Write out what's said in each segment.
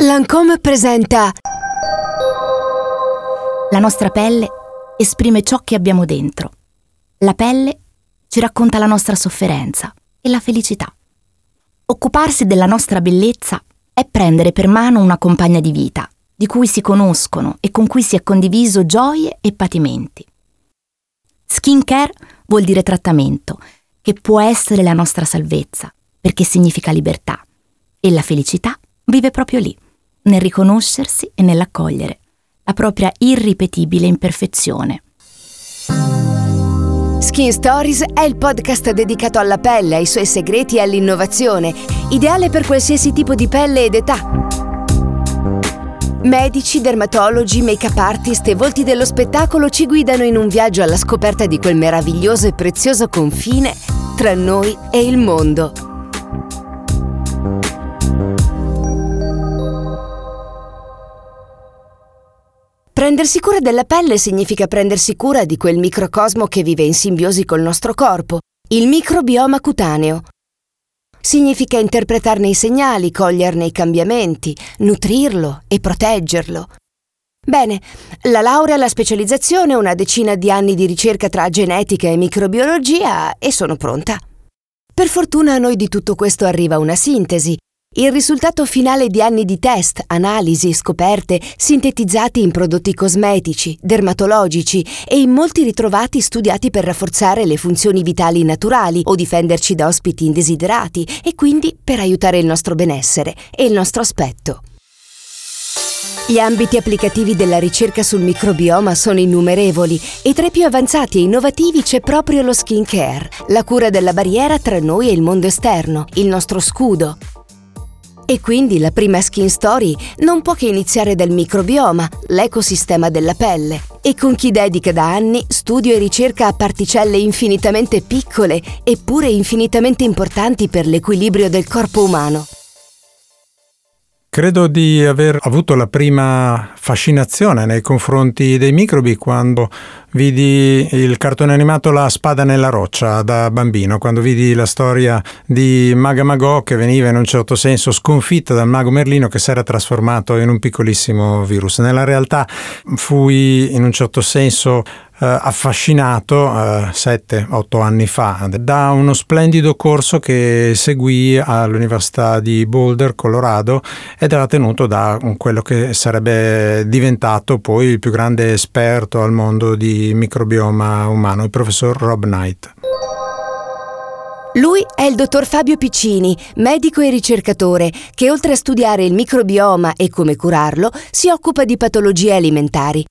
Lancome presenta La nostra pelle esprime ciò che abbiamo dentro. La pelle ci racconta la nostra sofferenza e la felicità. Occuparsi della nostra bellezza è prendere per mano una compagna di vita, di cui si conoscono e con cui si è condiviso gioie e patimenti. Skin care vuol dire trattamento, che può essere la nostra salvezza, perché significa libertà. E la felicità vive proprio lì nel riconoscersi e nell'accogliere la propria irripetibile imperfezione. Skin Stories è il podcast dedicato alla pelle, ai suoi segreti e all'innovazione, ideale per qualsiasi tipo di pelle ed età. Medici, dermatologi, make-up artist e volti dello spettacolo ci guidano in un viaggio alla scoperta di quel meraviglioso e prezioso confine tra noi e il mondo. Prendersi cura della pelle significa prendersi cura di quel microcosmo che vive in simbiosi col nostro corpo, il microbioma cutaneo. Significa interpretarne i segnali, coglierne i cambiamenti, nutrirlo e proteggerlo. Bene, la laurea, la specializzazione, una decina di anni di ricerca tra genetica e microbiologia e sono pronta. Per fortuna a noi di tutto questo arriva una sintesi, il risultato finale di anni di test, analisi, scoperte, sintetizzati in prodotti cosmetici, dermatologici e in molti ritrovati studiati per rafforzare le funzioni vitali naturali o difenderci da ospiti indesiderati e quindi per aiutare il nostro benessere e il nostro aspetto. Gli ambiti applicativi della ricerca sul microbioma sono innumerevoli e tra i più avanzati e innovativi c'è proprio lo skin care, la cura della barriera tra noi e il mondo esterno, il nostro scudo, e quindi la prima skin story non può che iniziare dal microbioma, l'ecosistema della pelle, e con chi dedica da anni studio e ricerca a particelle infinitamente piccole eppure infinitamente importanti per l'equilibrio del corpo umano. Credo di aver avuto la prima fascinazione nei confronti dei microbi quando vidi il cartone animato La spada nella roccia da bambino, quando vidi la storia di Maga Magò che veniva in un certo senso sconfitta dal mago Merlino che si era trasformato in un piccolissimo virus. Nella realtà fui in un certo senso eh, affascinato eh, 7-8 anni fa da uno splendido corso che seguì all'Università di Boulder, Colorado, ed era tenuto da quello che sarebbe diventato poi il più grande esperto al mondo di microbioma umano, il professor Rob Knight. Lui è il dottor Fabio Piccini, medico e ricercatore, che oltre a studiare il microbioma e come curarlo, si occupa di patologie alimentari.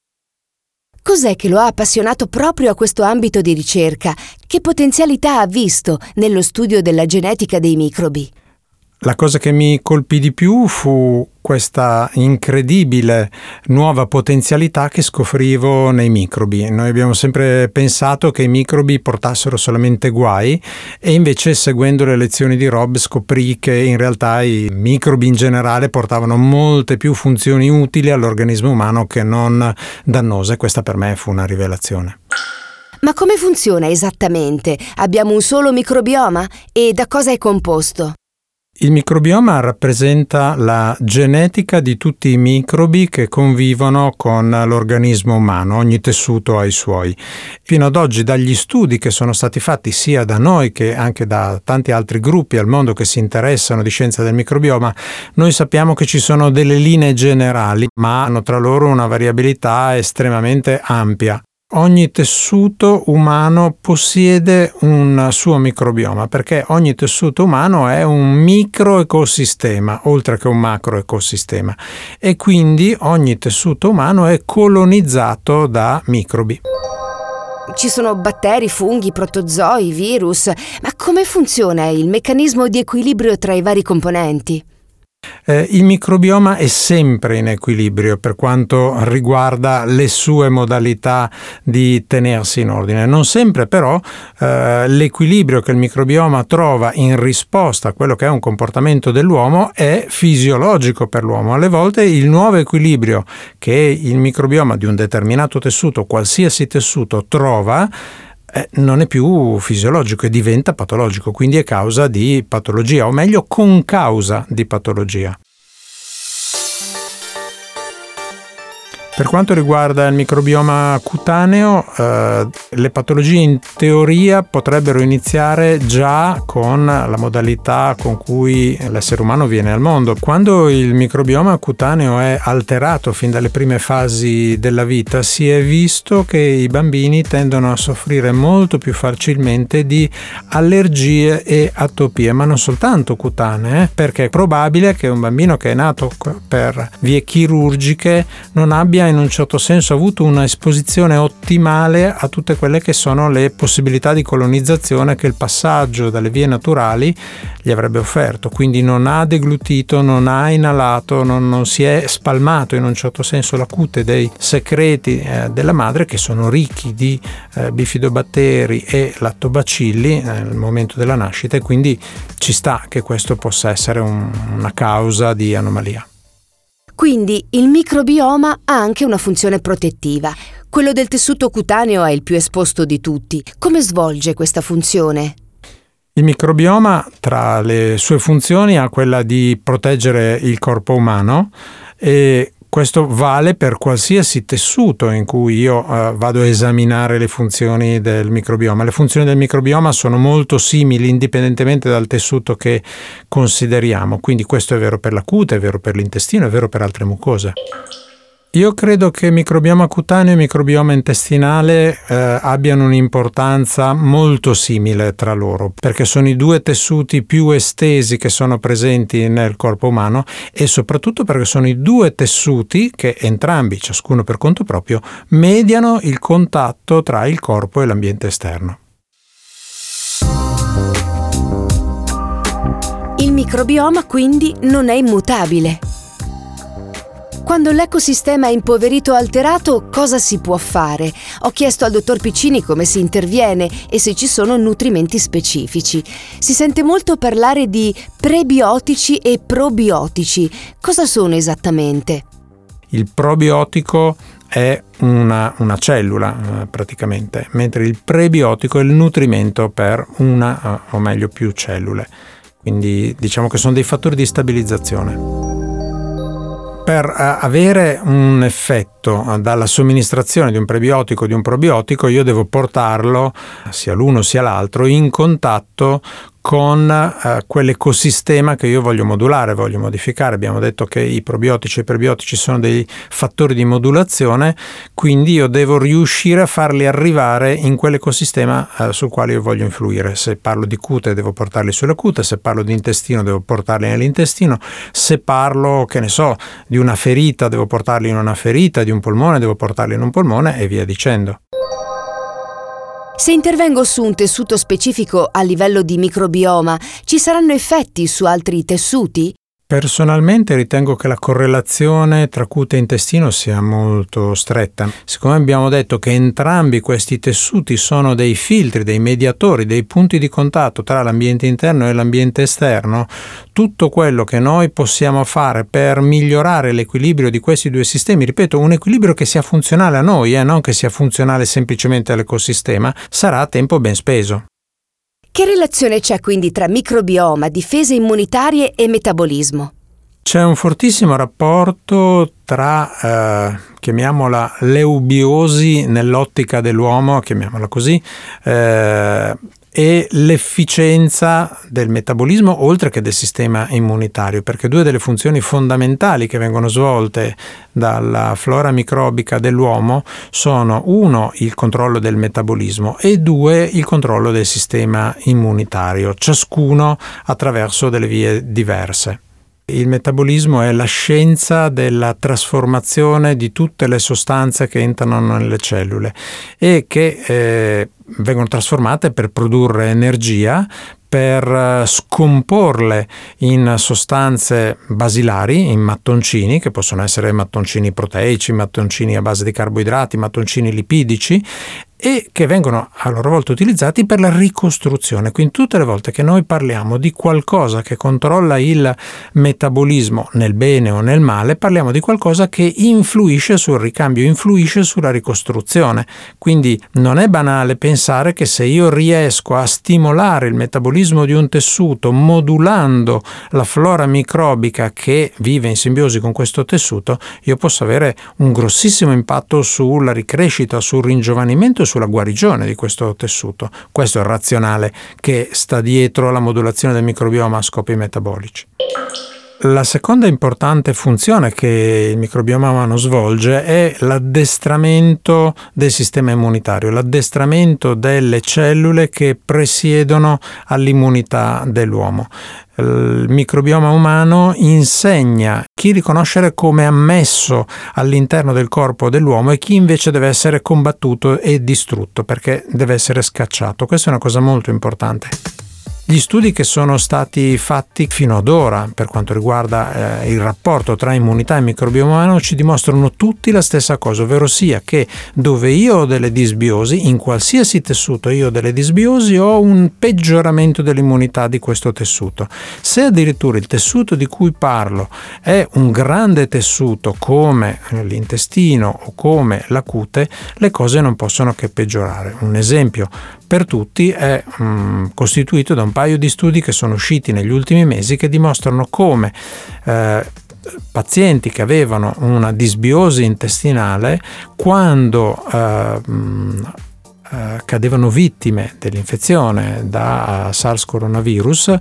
Cos'è che lo ha appassionato proprio a questo ambito di ricerca? Che potenzialità ha visto nello studio della genetica dei microbi? La cosa che mi colpì di più fu questa incredibile nuova potenzialità che scoprivo nei microbi. Noi abbiamo sempre pensato che i microbi portassero solamente guai e invece seguendo le lezioni di Rob scoprì che in realtà i microbi in generale portavano molte più funzioni utili all'organismo umano che non dannose. Questa per me fu una rivelazione. Ma come funziona esattamente? Abbiamo un solo microbioma? E da cosa è composto? Il microbioma rappresenta la genetica di tutti i microbi che convivono con l'organismo umano, ogni tessuto ha i suoi. Fino ad oggi dagli studi che sono stati fatti sia da noi che anche da tanti altri gruppi al mondo che si interessano di scienza del microbioma, noi sappiamo che ci sono delle linee generali, ma hanno tra loro una variabilità estremamente ampia. Ogni tessuto umano possiede un suo microbioma perché ogni tessuto umano è un microecosistema oltre che un macroecosistema e quindi ogni tessuto umano è colonizzato da microbi. Ci sono batteri, funghi, protozoi, virus, ma come funziona il meccanismo di equilibrio tra i vari componenti? Eh, il microbioma è sempre in equilibrio per quanto riguarda le sue modalità di tenersi in ordine. Non sempre però eh, l'equilibrio che il microbioma trova in risposta a quello che è un comportamento dell'uomo è fisiologico per l'uomo. Alle volte il nuovo equilibrio che il microbioma di un determinato tessuto, qualsiasi tessuto, trova, eh, non è più fisiologico e diventa patologico, quindi è causa di patologia, o meglio con causa di patologia. Per quanto riguarda il microbioma cutaneo, eh, le patologie in teoria potrebbero iniziare già con la modalità con cui l'essere umano viene al mondo. Quando il microbioma cutaneo è alterato fin dalle prime fasi della vita, si è visto che i bambini tendono a soffrire molto più facilmente di allergie e atopie, ma non soltanto cutanee, eh, perché è probabile che un bambino che è nato per vie chirurgiche non abbia in un certo senso avuto una esposizione ottimale a tutte quelle che sono le possibilità di colonizzazione che il passaggio dalle vie naturali gli avrebbe offerto. Quindi non ha deglutito, non ha inalato, non, non si è spalmato in un certo senso la cute dei secreti eh, della madre che sono ricchi di eh, bifidobatteri e lattobacilli nel momento della nascita e quindi ci sta che questo possa essere un, una causa di anomalia. Quindi il microbioma ha anche una funzione protettiva. Quello del tessuto cutaneo è il più esposto di tutti. Come svolge questa funzione? Il microbioma tra le sue funzioni ha quella di proteggere il corpo umano e questo vale per qualsiasi tessuto in cui io uh, vado a esaminare le funzioni del microbioma. Le funzioni del microbioma sono molto simili indipendentemente dal tessuto che consideriamo, quindi questo è vero per la cute, è vero per l'intestino, è vero per altre mucose. Io credo che microbioma cutaneo e microbioma intestinale eh, abbiano un'importanza molto simile tra loro, perché sono i due tessuti più estesi che sono presenti nel corpo umano e soprattutto perché sono i due tessuti che entrambi, ciascuno per conto proprio, mediano il contatto tra il corpo e l'ambiente esterno. Il microbioma quindi non è immutabile. Quando l'ecosistema è impoverito o alterato, cosa si può fare? Ho chiesto al dottor Piccini come si interviene e se ci sono nutrimenti specifici. Si sente molto parlare di prebiotici e probiotici. Cosa sono esattamente? Il probiotico è una, una cellula eh, praticamente, mentre il prebiotico è il nutrimento per una eh, o meglio più cellule. Quindi diciamo che sono dei fattori di stabilizzazione per eh, avere un effetto eh, dalla somministrazione di un prebiotico o di un probiotico io devo portarlo, sia l'uno sia l'altro, in contatto con eh, quell'ecosistema che io voglio modulare, voglio modificare. Abbiamo detto che i probiotici e i prebiotici sono dei fattori di modulazione, quindi io devo riuscire a farli arrivare in quell'ecosistema eh, sul quale io voglio influire. Se parlo di cute devo portarli sulla cute, se parlo di intestino devo portarli nell'intestino, se parlo, che ne so, di una ferita devo portarli in una ferita, di un polmone devo portarli in un polmone e via dicendo. Se intervengo su un tessuto specifico a livello di microbioma, ci saranno effetti su altri tessuti? Personalmente ritengo che la correlazione tra cute e intestino sia molto stretta. Siccome abbiamo detto che entrambi questi tessuti sono dei filtri, dei mediatori, dei punti di contatto tra l'ambiente interno e l'ambiente esterno, tutto quello che noi possiamo fare per migliorare l'equilibrio di questi due sistemi, ripeto, un equilibrio che sia funzionale a noi e eh, non che sia funzionale semplicemente all'ecosistema, sarà a tempo ben speso. Che relazione c'è quindi tra microbioma, difese immunitarie e metabolismo? C'è un fortissimo rapporto tra, eh, chiamiamola leubiosi nell'ottica dell'uomo, chiamiamola così, eh, e l'efficienza del metabolismo oltre che del sistema immunitario, perché due delle funzioni fondamentali che vengono svolte dalla flora microbica dell'uomo sono uno il controllo del metabolismo e due il controllo del sistema immunitario, ciascuno attraverso delle vie diverse. Il metabolismo è la scienza della trasformazione di tutte le sostanze che entrano nelle cellule e che eh, vengono trasformate per produrre energia, per eh, scomporle in sostanze basilari, in mattoncini, che possono essere mattoncini proteici, mattoncini a base di carboidrati, mattoncini lipidici, e che vengono a loro volta utilizzati per la ricostruzione. Quindi tutte le volte che noi parliamo di qualcosa che controlla il metabolismo nel bene o nel male, parliamo di qualcosa che influisce sul ricambio, influisce sulla ricostruzione. Quindi non è banale pensare che se io riesco a stimolare il metabolismo di un tessuto modulando la flora microbica che vive in simbiosi con questo tessuto, io posso avere un grossissimo impatto sulla ricrescita, sul ringiovanimento sulla guarigione di questo tessuto. Questo è il razionale che sta dietro la modulazione del microbioma a scopi metabolici. La seconda importante funzione che il microbioma umano svolge è l'addestramento del sistema immunitario, l'addestramento delle cellule che presiedono all'immunità dell'uomo il microbioma umano insegna chi riconoscere come ammesso all'interno del corpo dell'uomo e chi invece deve essere combattuto e distrutto perché deve essere scacciato. Questa è una cosa molto importante. Gli studi che sono stati fatti fino ad ora per quanto riguarda eh, il rapporto tra immunità e microbioma umano ci dimostrano tutti la stessa cosa, ovvero sia che dove io ho delle disbiosi, in qualsiasi tessuto io ho delle disbiosi, ho un peggioramento dell'immunità di questo tessuto. Se addirittura il tessuto di cui parlo è un grande tessuto come l'intestino o come la cute, le cose non possono che peggiorare. Un esempio per tutti è um, costituito da un paio di studi che sono usciti negli ultimi mesi che dimostrano come eh, pazienti che avevano una disbiosi intestinale quando eh, eh, cadevano vittime dell'infezione da SARS coronavirus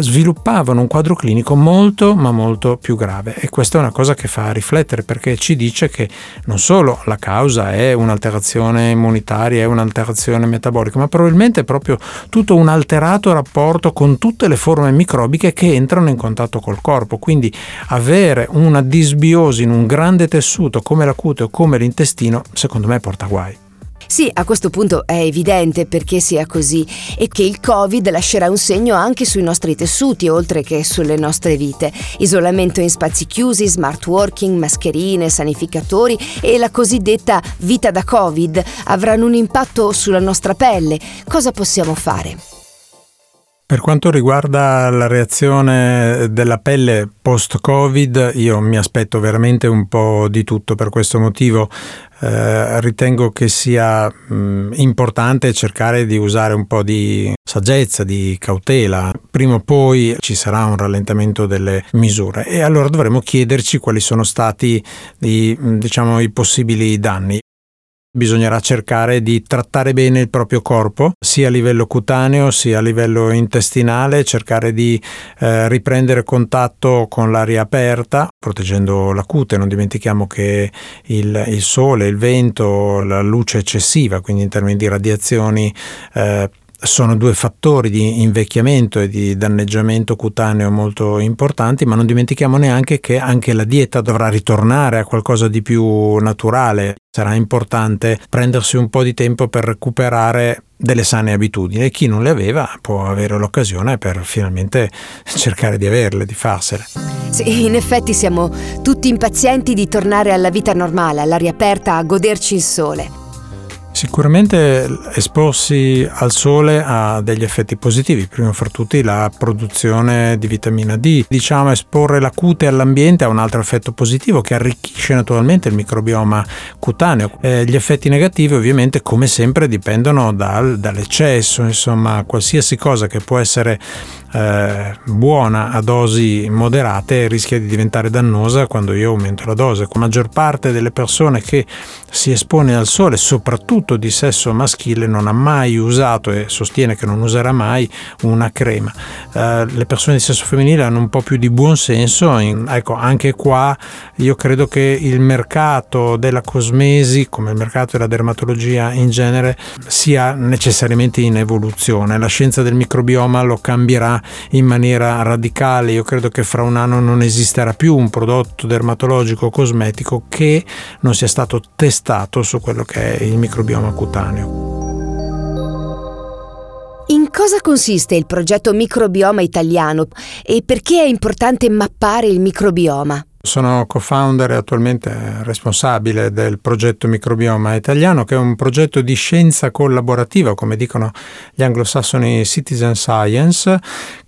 sviluppavano un quadro clinico molto ma molto più grave e questa è una cosa che fa riflettere perché ci dice che non solo la causa è un'alterazione immunitaria, è un'alterazione metabolica, ma probabilmente è proprio tutto un alterato rapporto con tutte le forme microbiche che entrano in contatto col corpo, quindi avere una disbiosi in un grande tessuto come la cute o come l'intestino secondo me porta guai. Sì, a questo punto è evidente perché sia così e che il Covid lascerà un segno anche sui nostri tessuti, oltre che sulle nostre vite. Isolamento in spazi chiusi, smart working, mascherine, sanificatori e la cosiddetta vita da Covid avranno un impatto sulla nostra pelle. Cosa possiamo fare? Per quanto riguarda la reazione della pelle post-Covid, io mi aspetto veramente un po' di tutto per questo motivo. Eh, ritengo che sia mh, importante cercare di usare un po' di saggezza, di cautela. Prima o poi ci sarà un rallentamento delle misure e allora dovremo chiederci quali sono stati i, diciamo, i possibili danni bisognerà cercare di trattare bene il proprio corpo, sia a livello cutaneo sia a livello intestinale, cercare di eh, riprendere contatto con l'aria aperta, proteggendo la cute. Non dimentichiamo che il, il, sole, il vento, la luce eccessiva, quindi in termini di radiazioni, eh, sono due fattori di invecchiamento e di danneggiamento cutaneo molto importanti, ma non dimentichiamo neanche che anche la dieta dovrà ritornare a qualcosa di più naturale. Sarà importante prendersi un po' di tempo per recuperare delle sane abitudini e chi non le aveva può avere l'occasione per finalmente cercare di averle, di farsele. Sì, in effetti siamo tutti impazienti di tornare alla vita normale, all'aria aperta, a goderci il sole. Sicuramente esporsi al sole ha degli effetti positivi, prima fra tutti la produzione di vitamina D. Diciamo esporre la cute all'ambiente ha un altro effetto positivo che arricchisce naturalmente il microbioma cutaneo. Eh, gli effetti negativi ovviamente come sempre dipendono dal, dall'eccesso, insomma qualsiasi cosa che può essere eh, buona a dosi moderate rischia di diventare dannosa quando io aumento la dose. La maggior parte delle persone che si espone al sole, soprattutto di sesso maschile, non ha mai usato e sostiene che non userà mai una crema. Eh, le persone di sesso femminile hanno un po' più di buon senso, in, ecco anche qua io credo che il mercato della cosmesi, come il mercato della dermatologia in genere, sia necessariamente in evoluzione. La scienza del microbioma lo cambierà in maniera radicale. Io credo che fra un anno non esisterà più un prodotto dermatologico cosmetico che non sia stato testato su quello che è il microbioma cutaneo. In cosa consiste il progetto Microbioma Italiano e perché è importante mappare il microbioma? Sono co-founder e attualmente responsabile del progetto Microbioma Italiano, che è un progetto di scienza collaborativa, come dicono gli anglosassoni Citizen Science,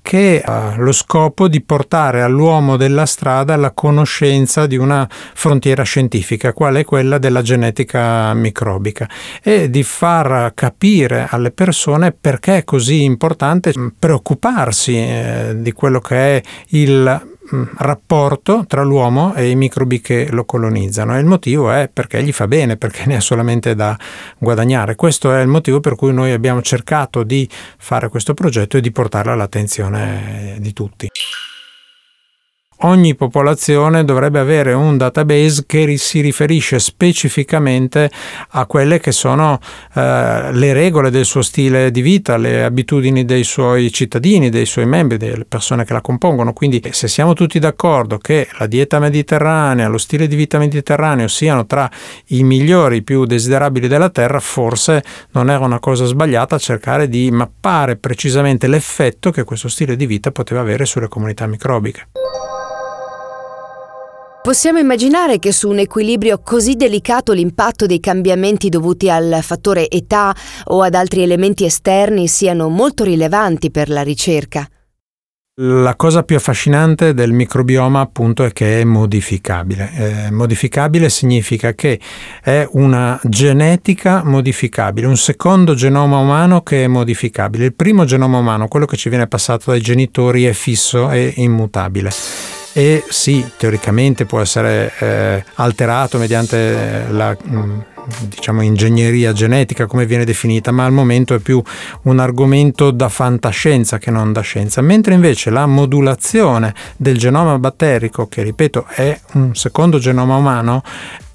che ha lo scopo di portare all'uomo della strada la conoscenza di una frontiera scientifica, quale è quella della genetica microbica, e di far capire alle persone perché è così importante preoccuparsi eh, di quello che è il rapporto tra l'uomo e i microbi che lo colonizzano e il motivo è perché gli fa bene, perché ne ha solamente da guadagnare. Questo è il motivo per cui noi abbiamo cercato di fare questo progetto e di portarlo all'attenzione di tutti ogni popolazione dovrebbe avere un database che si riferisce specificamente a quelle che sono eh, le regole del suo stile di vita, le abitudini dei suoi cittadini, dei suoi membri, delle persone che la compongono. Quindi se siamo tutti d'accordo che la dieta mediterranea, lo stile di vita mediterraneo siano tra i migliori, i più desiderabili della Terra, forse non era una cosa sbagliata cercare di mappare precisamente l'effetto che questo stile di vita poteva avere sulle comunità microbiche. Possiamo immaginare che su un equilibrio così delicato l'impatto dei cambiamenti dovuti al fattore età o ad altri elementi esterni siano molto rilevanti per la ricerca. La cosa più affascinante del microbioma appunto è che è modificabile. Eh, modificabile significa che è una genetica modificabile, un secondo genoma umano che è modificabile. Il primo genoma umano, quello che ci viene passato dai genitori, è fisso e immutabile e sì, teoricamente può essere eh, alterato mediante la mm, diciamo ingegneria genetica come viene definita, ma al momento è più un argomento da fantascienza che non da scienza, mentre invece la modulazione del genoma batterico, che ripeto è un secondo genoma umano,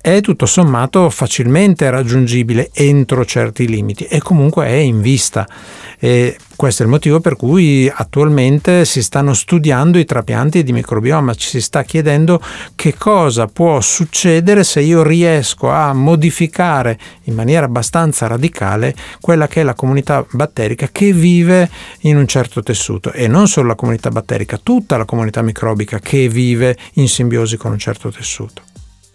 è tutto sommato facilmente raggiungibile entro certi limiti e comunque è in vista. E questo è il motivo per cui attualmente si stanno studiando i trapianti di microbioma, ci si sta chiedendo che cosa può succedere se io riesco a modificare in maniera abbastanza radicale quella che è la comunità batterica che vive in un certo tessuto. E non solo la comunità batterica, tutta la comunità microbica che vive in simbiosi con un certo tessuto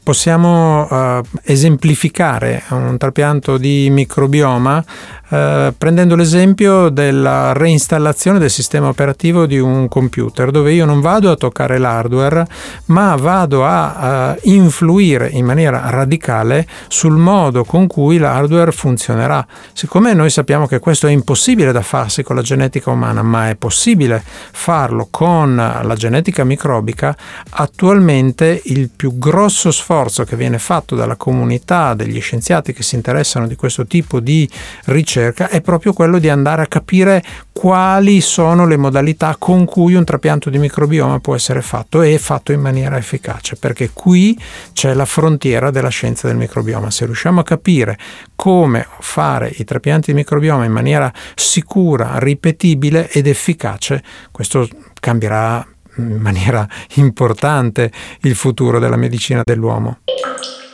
possiamo uh, esemplificare un trapianto di microbioma uh, prendendo l'esempio della reinstallazione del sistema operativo di un computer dove io non vado a toccare l'hardware ma vado a uh, influire in maniera radicale sul modo con cui l'hardware funzionerà. Siccome noi sappiamo che questo è impossibile da farsi con la genetica umana ma è possibile farlo con la genetica microbica, attualmente il più grosso sforzo sforzo che viene fatto dalla comunità degli scienziati che si interessano di questo tipo di ricerca è proprio quello di andare a capire quali sono le modalità con cui un trapianto di microbioma può essere fatto e fatto in maniera efficace, perché qui c'è la frontiera della scienza del microbioma. Se riusciamo a capire come fare i trapianti di microbioma in maniera sicura, ripetibile ed efficace, questo cambierà in maniera importante il futuro della medicina dell'uomo.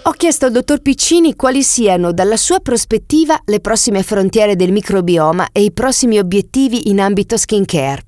Ho chiesto al dottor Piccini quali siano, dalla sua prospettiva, le prossime frontiere del microbioma e i prossimi obiettivi in ambito skincare.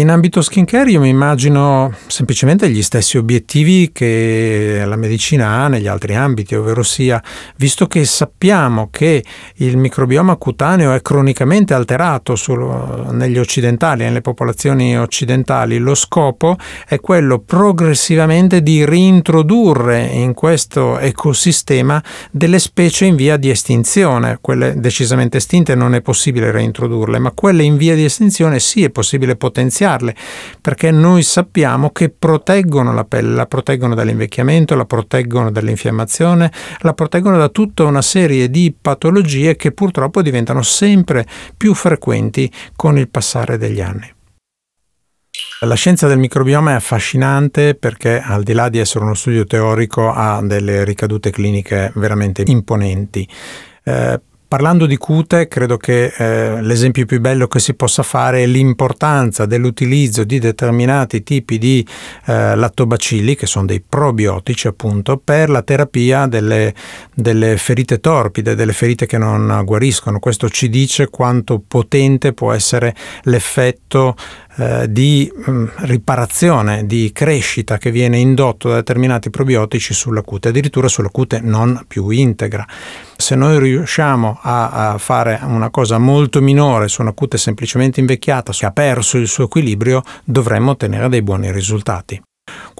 In ambito skincare io mi immagino semplicemente gli stessi obiettivi che la medicina ha negli altri ambiti, ovvero sia, visto che sappiamo che il microbioma cutaneo è cronicamente alterato solo negli occidentali, nelle popolazioni occidentali, lo scopo è quello progressivamente di reintrodurre in questo ecosistema delle specie in via di estinzione. Quelle decisamente estinte non è possibile reintrodurle, ma quelle in via di estinzione sì è possibile potenziare potenziarle, perché noi sappiamo che proteggono la pelle, la proteggono dall'invecchiamento, la proteggono dall'infiammazione, la proteggono da tutta una serie di patologie che purtroppo diventano sempre più frequenti con il passare degli anni. La scienza del microbioma è affascinante perché al di là di essere uno studio teorico ha delle ricadute cliniche veramente imponenti. Eh, Parlando di cute, credo che eh, l'esempio più bello che si possa fare è l'importanza dell'utilizzo di determinati tipi di eh, lattobacilli, che sono dei probiotici appunto, per la terapia delle, delle ferite torpide, delle ferite che non guariscono. Questo ci dice quanto potente può essere l'effetto eh, di mh, mm, riparazione, di crescita che viene indotto da determinati probiotici sulla cute, addirittura sulla cute non più integra. Se noi riusciamo a, a fare una cosa molto minore su una cute semplicemente invecchiata, che ha perso il suo equilibrio, dovremmo ottenere dei buoni risultati.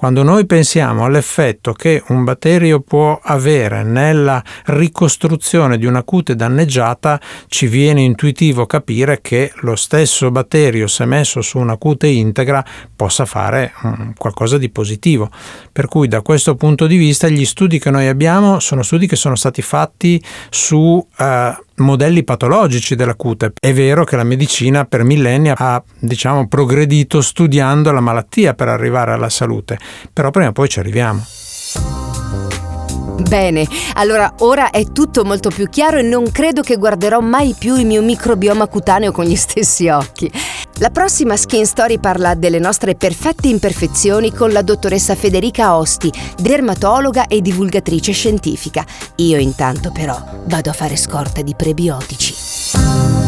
Quando noi pensiamo all'effetto che un batterio può avere nella ricostruzione di una cute danneggiata, ci viene intuitivo capire che lo stesso batterio, se messo su una cute integra, possa fare um, qualcosa di positivo. Per cui da questo punto di vista gli studi che noi abbiamo sono studi che sono stati fatti su uh, modelli patologici della cute. È vero che la medicina per millenni ha, diciamo, progredito studiando la malattia per arrivare alla salute, però prima o poi ci arriviamo. Bene, allora ora è tutto molto più chiaro e non credo che guarderò mai più il mio microbioma cutaneo con gli stessi occhi. La prossima Skin Story parla delle nostre perfette imperfezioni con la dottoressa Federica Osti, dermatologa e divulgatrice scientifica. Io intanto però vado a fare scorta di prebiotici.